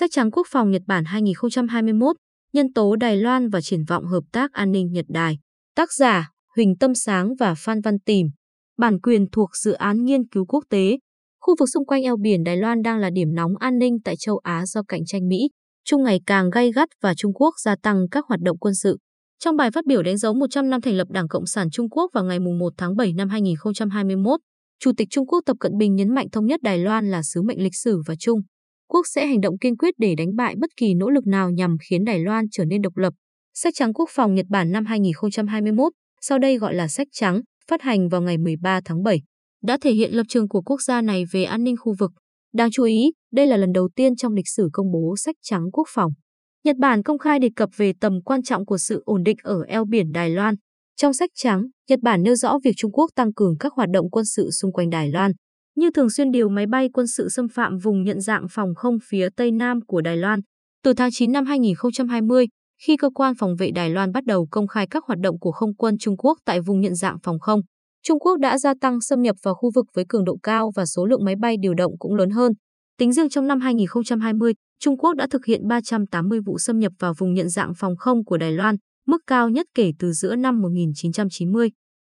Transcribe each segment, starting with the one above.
Sách trắng quốc phòng Nhật Bản 2021, nhân tố Đài Loan và triển vọng hợp tác an ninh Nhật Đài. Tác giả Huỳnh Tâm Sáng và Phan Văn Tìm. Bản quyền thuộc dự án nghiên cứu quốc tế. Khu vực xung quanh eo biển Đài Loan đang là điểm nóng an ninh tại châu Á do cạnh tranh Mỹ, Trung ngày càng gay gắt và Trung Quốc gia tăng các hoạt động quân sự. Trong bài phát biểu đánh dấu 100 năm thành lập Đảng Cộng sản Trung Quốc vào ngày 1 tháng 7 năm 2021, Chủ tịch Trung Quốc Tập Cận Bình nhấn mạnh thống nhất Đài Loan là sứ mệnh lịch sử và chung. Quốc sẽ hành động kiên quyết để đánh bại bất kỳ nỗ lực nào nhằm khiến Đài Loan trở nên độc lập. Sách trắng quốc phòng Nhật Bản năm 2021, sau đây gọi là sách trắng, phát hành vào ngày 13 tháng 7, đã thể hiện lập trường của quốc gia này về an ninh khu vực. Đáng chú ý, đây là lần đầu tiên trong lịch sử công bố sách trắng quốc phòng. Nhật Bản công khai đề cập về tầm quan trọng của sự ổn định ở eo biển Đài Loan. Trong sách trắng, Nhật Bản nêu rõ việc Trung Quốc tăng cường các hoạt động quân sự xung quanh Đài Loan, như thường xuyên điều máy bay quân sự xâm phạm vùng nhận dạng phòng không phía tây nam của Đài Loan. Từ tháng 9 năm 2020, khi cơ quan phòng vệ Đài Loan bắt đầu công khai các hoạt động của không quân Trung Quốc tại vùng nhận dạng phòng không, Trung Quốc đã gia tăng xâm nhập vào khu vực với cường độ cao và số lượng máy bay điều động cũng lớn hơn. Tính riêng trong năm 2020, Trung Quốc đã thực hiện 380 vụ xâm nhập vào vùng nhận dạng phòng không của Đài Loan, mức cao nhất kể từ giữa năm 1990.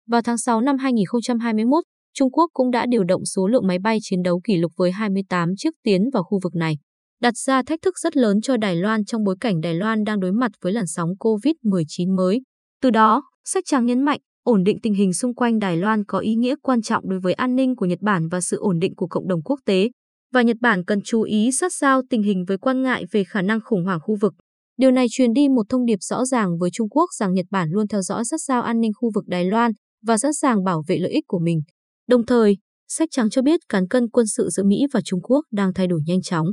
Vào tháng 6 năm 2021, Trung Quốc cũng đã điều động số lượng máy bay chiến đấu kỷ lục với 28 chiếc tiến vào khu vực này, đặt ra thách thức rất lớn cho Đài Loan trong bối cảnh Đài Loan đang đối mặt với làn sóng COVID-19 mới. Từ đó, sách trắng nhấn mạnh, ổn định tình hình xung quanh Đài Loan có ý nghĩa quan trọng đối với an ninh của Nhật Bản và sự ổn định của cộng đồng quốc tế, và Nhật Bản cần chú ý sát sao tình hình với quan ngại về khả năng khủng hoảng khu vực. Điều này truyền đi một thông điệp rõ ràng với Trung Quốc rằng Nhật Bản luôn theo dõi sát sao an ninh khu vực Đài Loan và sẵn sàng bảo vệ lợi ích của mình. Đồng thời, sách trắng cho biết cán cân quân sự giữa Mỹ và Trung Quốc đang thay đổi nhanh chóng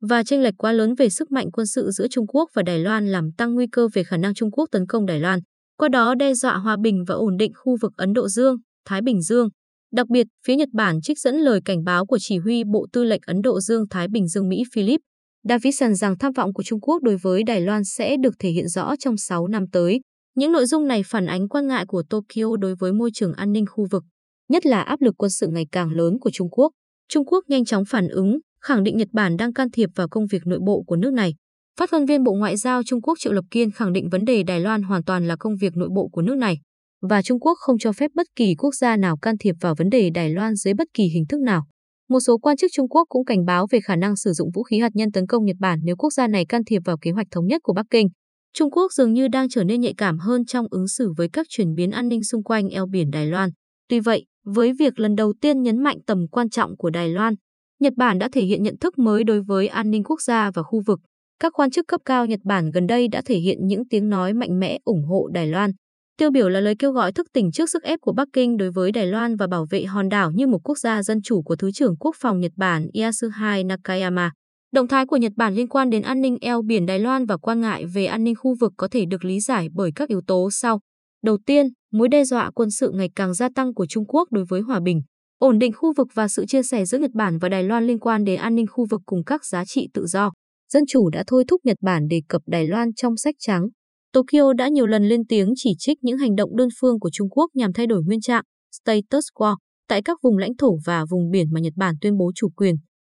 và tranh lệch quá lớn về sức mạnh quân sự giữa Trung Quốc và Đài Loan làm tăng nguy cơ về khả năng Trung Quốc tấn công Đài Loan, qua đó đe dọa hòa bình và ổn định khu vực Ấn Độ Dương, Thái Bình Dương. Đặc biệt, phía Nhật Bản trích dẫn lời cảnh báo của chỉ huy Bộ Tư lệnh Ấn Độ Dương-Thái Bình Dương Mỹ Philip Davidson rằng tham vọng của Trung Quốc đối với Đài Loan sẽ được thể hiện rõ trong 6 năm tới. Những nội dung này phản ánh quan ngại của Tokyo đối với môi trường an ninh khu vực, nhất là áp lực quân sự ngày càng lớn của Trung Quốc. Trung Quốc nhanh chóng phản ứng, khẳng định Nhật Bản đang can thiệp vào công việc nội bộ của nước này. Phát ngôn viên Bộ Ngoại giao Trung Quốc Triệu Lập Kiên khẳng định vấn đề Đài Loan hoàn toàn là công việc nội bộ của nước này và Trung Quốc không cho phép bất kỳ quốc gia nào can thiệp vào vấn đề Đài Loan dưới bất kỳ hình thức nào. Một số quan chức Trung Quốc cũng cảnh báo về khả năng sử dụng vũ khí hạt nhân tấn công Nhật Bản nếu quốc gia này can thiệp vào kế hoạch thống nhất của Bắc Kinh. Trung Quốc dường như đang trở nên nhạy cảm hơn trong ứng xử với các chuyển biến an ninh xung quanh eo biển Đài Loan. Tuy vậy, với việc lần đầu tiên nhấn mạnh tầm quan trọng của Đài Loan, Nhật Bản đã thể hiện nhận thức mới đối với an ninh quốc gia và khu vực. Các quan chức cấp cao Nhật Bản gần đây đã thể hiện những tiếng nói mạnh mẽ ủng hộ Đài Loan. Tiêu biểu là lời kêu gọi thức tỉnh trước sức ép của Bắc Kinh đối với Đài Loan và bảo vệ hòn đảo như một quốc gia dân chủ của Thứ trưởng Quốc phòng Nhật Bản Yasuhide Nakayama. Động thái của Nhật Bản liên quan đến an ninh eo biển Đài Loan và quan ngại về an ninh khu vực có thể được lý giải bởi các yếu tố sau. Đầu tiên, mối đe dọa quân sự ngày càng gia tăng của Trung Quốc đối với hòa bình, ổn định khu vực và sự chia sẻ giữa Nhật Bản và Đài Loan liên quan đến an ninh khu vực cùng các giá trị tự do. Dân chủ đã thôi thúc Nhật Bản đề cập Đài Loan trong sách trắng. Tokyo đã nhiều lần lên tiếng chỉ trích những hành động đơn phương của Trung Quốc nhằm thay đổi nguyên trạng, status quo, tại các vùng lãnh thổ và vùng biển mà Nhật Bản tuyên bố chủ quyền.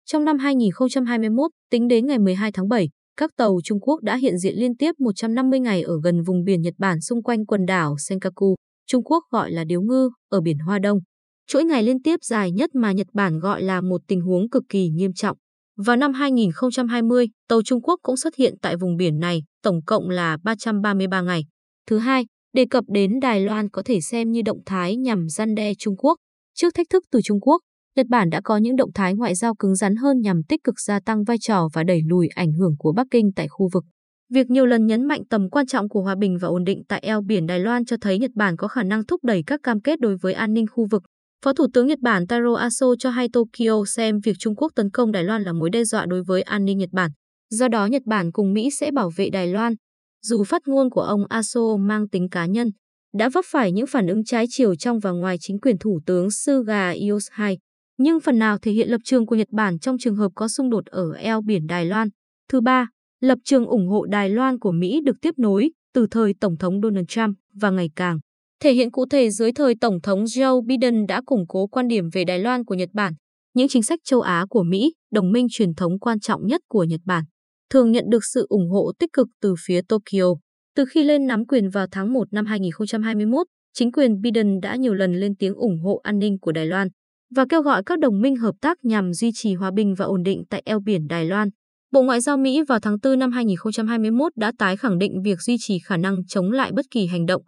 Trong năm 2021, tính đến ngày 12 tháng 7, các tàu Trung Quốc đã hiện diện liên tiếp 150 ngày ở gần vùng biển Nhật Bản xung quanh quần đảo Senkaku, Trung Quốc gọi là Điếu Ngư, ở biển Hoa Đông. Chuỗi ngày liên tiếp dài nhất mà Nhật Bản gọi là một tình huống cực kỳ nghiêm trọng. Vào năm 2020, tàu Trung Quốc cũng xuất hiện tại vùng biển này, tổng cộng là 333 ngày. Thứ hai, đề cập đến Đài Loan có thể xem như động thái nhằm gian đe Trung Quốc. Trước thách thức từ Trung Quốc, Nhật Bản đã có những động thái ngoại giao cứng rắn hơn nhằm tích cực gia tăng vai trò và đẩy lùi ảnh hưởng của Bắc Kinh tại khu vực. Việc nhiều lần nhấn mạnh tầm quan trọng của hòa bình và ổn định tại eo biển Đài Loan cho thấy Nhật Bản có khả năng thúc đẩy các cam kết đối với an ninh khu vực. Phó Thủ tướng Nhật Bản Taro Aso cho hay Tokyo xem việc Trung Quốc tấn công Đài Loan là mối đe dọa đối với an ninh Nhật Bản. Do đó Nhật Bản cùng Mỹ sẽ bảo vệ Đài Loan. Dù phát ngôn của ông Aso mang tính cá nhân, đã vấp phải những phản ứng trái chiều trong và ngoài chính quyền Thủ tướng Suga Yoshihide, nhưng phần nào thể hiện lập trường của Nhật Bản trong trường hợp có xung đột ở eo biển Đài Loan. Thứ ba, lập trường ủng hộ Đài Loan của Mỹ được tiếp nối từ thời Tổng thống Donald Trump và ngày càng thể hiện cụ thể dưới thời Tổng thống Joe Biden đã củng cố quan điểm về Đài Loan của Nhật Bản, những chính sách châu Á của Mỹ, đồng minh truyền thống quan trọng nhất của Nhật Bản. thường nhận được sự ủng hộ tích cực từ phía Tokyo. Từ khi lên nắm quyền vào tháng 1 năm 2021, chính quyền Biden đã nhiều lần lên tiếng ủng hộ an ninh của Đài Loan và kêu gọi các đồng minh hợp tác nhằm duy trì hòa bình và ổn định tại eo biển Đài Loan. Bộ Ngoại giao Mỹ vào tháng 4 năm 2021 đã tái khẳng định việc duy trì khả năng chống lại bất kỳ hành động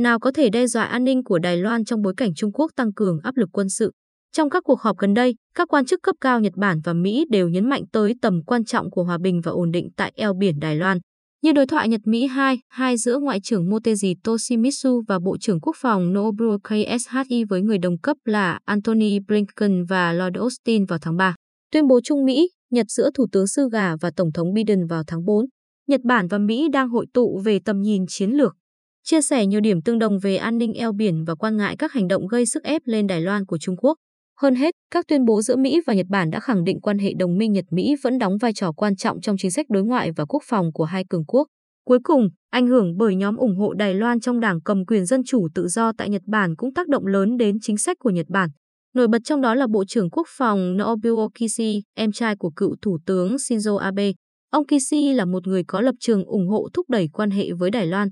nào có thể đe dọa an ninh của Đài Loan trong bối cảnh Trung Quốc tăng cường áp lực quân sự. Trong các cuộc họp gần đây, các quan chức cấp cao Nhật Bản và Mỹ đều nhấn mạnh tới tầm quan trọng của hòa bình và ổn định tại eo biển Đài Loan. Như đối thoại Nhật Mỹ 2, 2 giữa Ngoại trưởng Motegi Toshimitsu và Bộ trưởng Quốc phòng Nobuo KSHI với người đồng cấp là Antony Blinken và Lloyd Austin vào tháng 3. Tuyên bố chung Mỹ, Nhật giữa Thủ tướng Suga và Tổng thống Biden vào tháng 4. Nhật Bản và Mỹ đang hội tụ về tầm nhìn chiến lược, chia sẻ nhiều điểm tương đồng về an ninh eo biển và quan ngại các hành động gây sức ép lên Đài Loan của Trung Quốc. Hơn hết, các tuyên bố giữa Mỹ và Nhật Bản đã khẳng định quan hệ đồng minh Nhật-Mỹ vẫn đóng vai trò quan trọng trong chính sách đối ngoại và quốc phòng của hai cường quốc. Cuối cùng, ảnh hưởng bởi nhóm ủng hộ Đài Loan trong đảng cầm quyền Dân chủ tự do tại Nhật Bản cũng tác động lớn đến chính sách của Nhật Bản. Nổi bật trong đó là Bộ trưởng Quốc phòng Nobuo Kishi, em trai của cựu Thủ tướng Shinzo Abe. Ông Kishi là một người có lập trường ủng hộ thúc đẩy quan hệ với Đài Loan.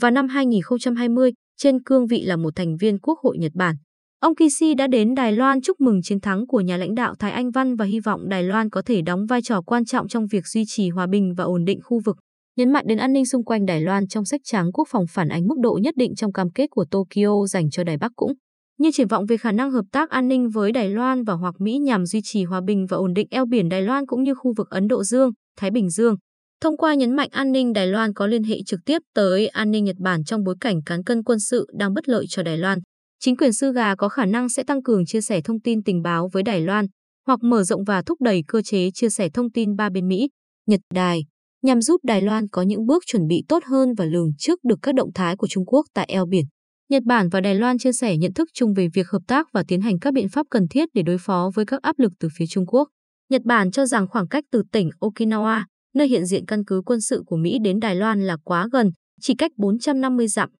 Và năm 2020, trên cương vị là một thành viên Quốc hội Nhật Bản. Ông Kishi đã đến Đài Loan chúc mừng chiến thắng của nhà lãnh đạo Thái Anh Văn và hy vọng Đài Loan có thể đóng vai trò quan trọng trong việc duy trì hòa bình và ổn định khu vực. Nhấn mạnh đến an ninh xung quanh Đài Loan trong sách trắng quốc phòng phản ánh mức độ nhất định trong cam kết của Tokyo dành cho Đài Bắc cũng như triển vọng về khả năng hợp tác an ninh với Đài Loan và hoặc Mỹ nhằm duy trì hòa bình và ổn định eo biển Đài Loan cũng như khu vực Ấn Độ Dương, Thái Bình Dương. Thông qua nhấn mạnh an ninh Đài Loan có liên hệ trực tiếp tới an ninh Nhật Bản trong bối cảnh cán cân quân sự đang bất lợi cho Đài Loan. Chính quyền Sư Gà có khả năng sẽ tăng cường chia sẻ thông tin tình báo với Đài Loan hoặc mở rộng và thúc đẩy cơ chế chia sẻ thông tin ba bên Mỹ, Nhật Đài nhằm giúp Đài Loan có những bước chuẩn bị tốt hơn và lường trước được các động thái của Trung Quốc tại eo biển. Nhật Bản và Đài Loan chia sẻ nhận thức chung về việc hợp tác và tiến hành các biện pháp cần thiết để đối phó với các áp lực từ phía Trung Quốc. Nhật Bản cho rằng khoảng cách từ tỉnh Okinawa, nơi hiện diện căn cứ quân sự của Mỹ đến Đài Loan là quá gần, chỉ cách 450 dặm.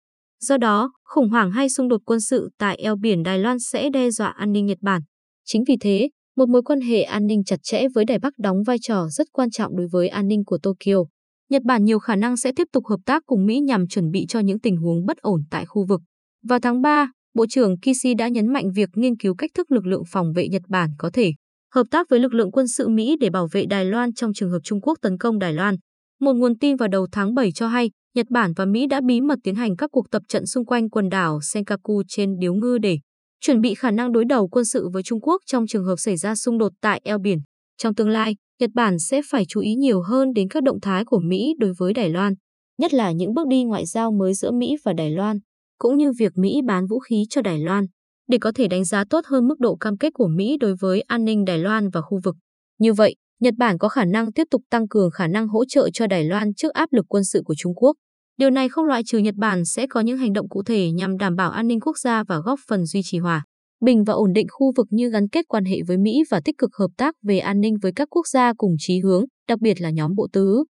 Do đó, khủng hoảng hay xung đột quân sự tại eo biển Đài Loan sẽ đe dọa an ninh Nhật Bản. Chính vì thế, một mối quan hệ an ninh chặt chẽ với Đài Bắc đóng vai trò rất quan trọng đối với an ninh của Tokyo. Nhật Bản nhiều khả năng sẽ tiếp tục hợp tác cùng Mỹ nhằm chuẩn bị cho những tình huống bất ổn tại khu vực. Vào tháng 3, Bộ trưởng Kishi đã nhấn mạnh việc nghiên cứu cách thức lực lượng phòng vệ Nhật Bản có thể hợp tác với lực lượng quân sự Mỹ để bảo vệ Đài Loan trong trường hợp Trung Quốc tấn công Đài Loan. Một nguồn tin vào đầu tháng 7 cho hay, Nhật Bản và Mỹ đã bí mật tiến hành các cuộc tập trận xung quanh quần đảo Senkaku trên Điếu Ngư để chuẩn bị khả năng đối đầu quân sự với Trung Quốc trong trường hợp xảy ra xung đột tại eo biển. Trong tương lai, Nhật Bản sẽ phải chú ý nhiều hơn đến các động thái của Mỹ đối với Đài Loan, nhất là những bước đi ngoại giao mới giữa Mỹ và Đài Loan, cũng như việc Mỹ bán vũ khí cho Đài Loan, để có thể đánh giá tốt hơn mức độ cam kết của Mỹ đối với an ninh Đài Loan và khu vực. Như vậy, Nhật Bản có khả năng tiếp tục tăng cường khả năng hỗ trợ cho Đài Loan trước áp lực quân sự của Trung Quốc. Điều này không loại trừ Nhật Bản sẽ có những hành động cụ thể nhằm đảm bảo an ninh quốc gia và góp phần duy trì hòa bình và ổn định khu vực như gắn kết quan hệ với Mỹ và tích cực hợp tác về an ninh với các quốc gia cùng chí hướng, đặc biệt là nhóm bộ tứ.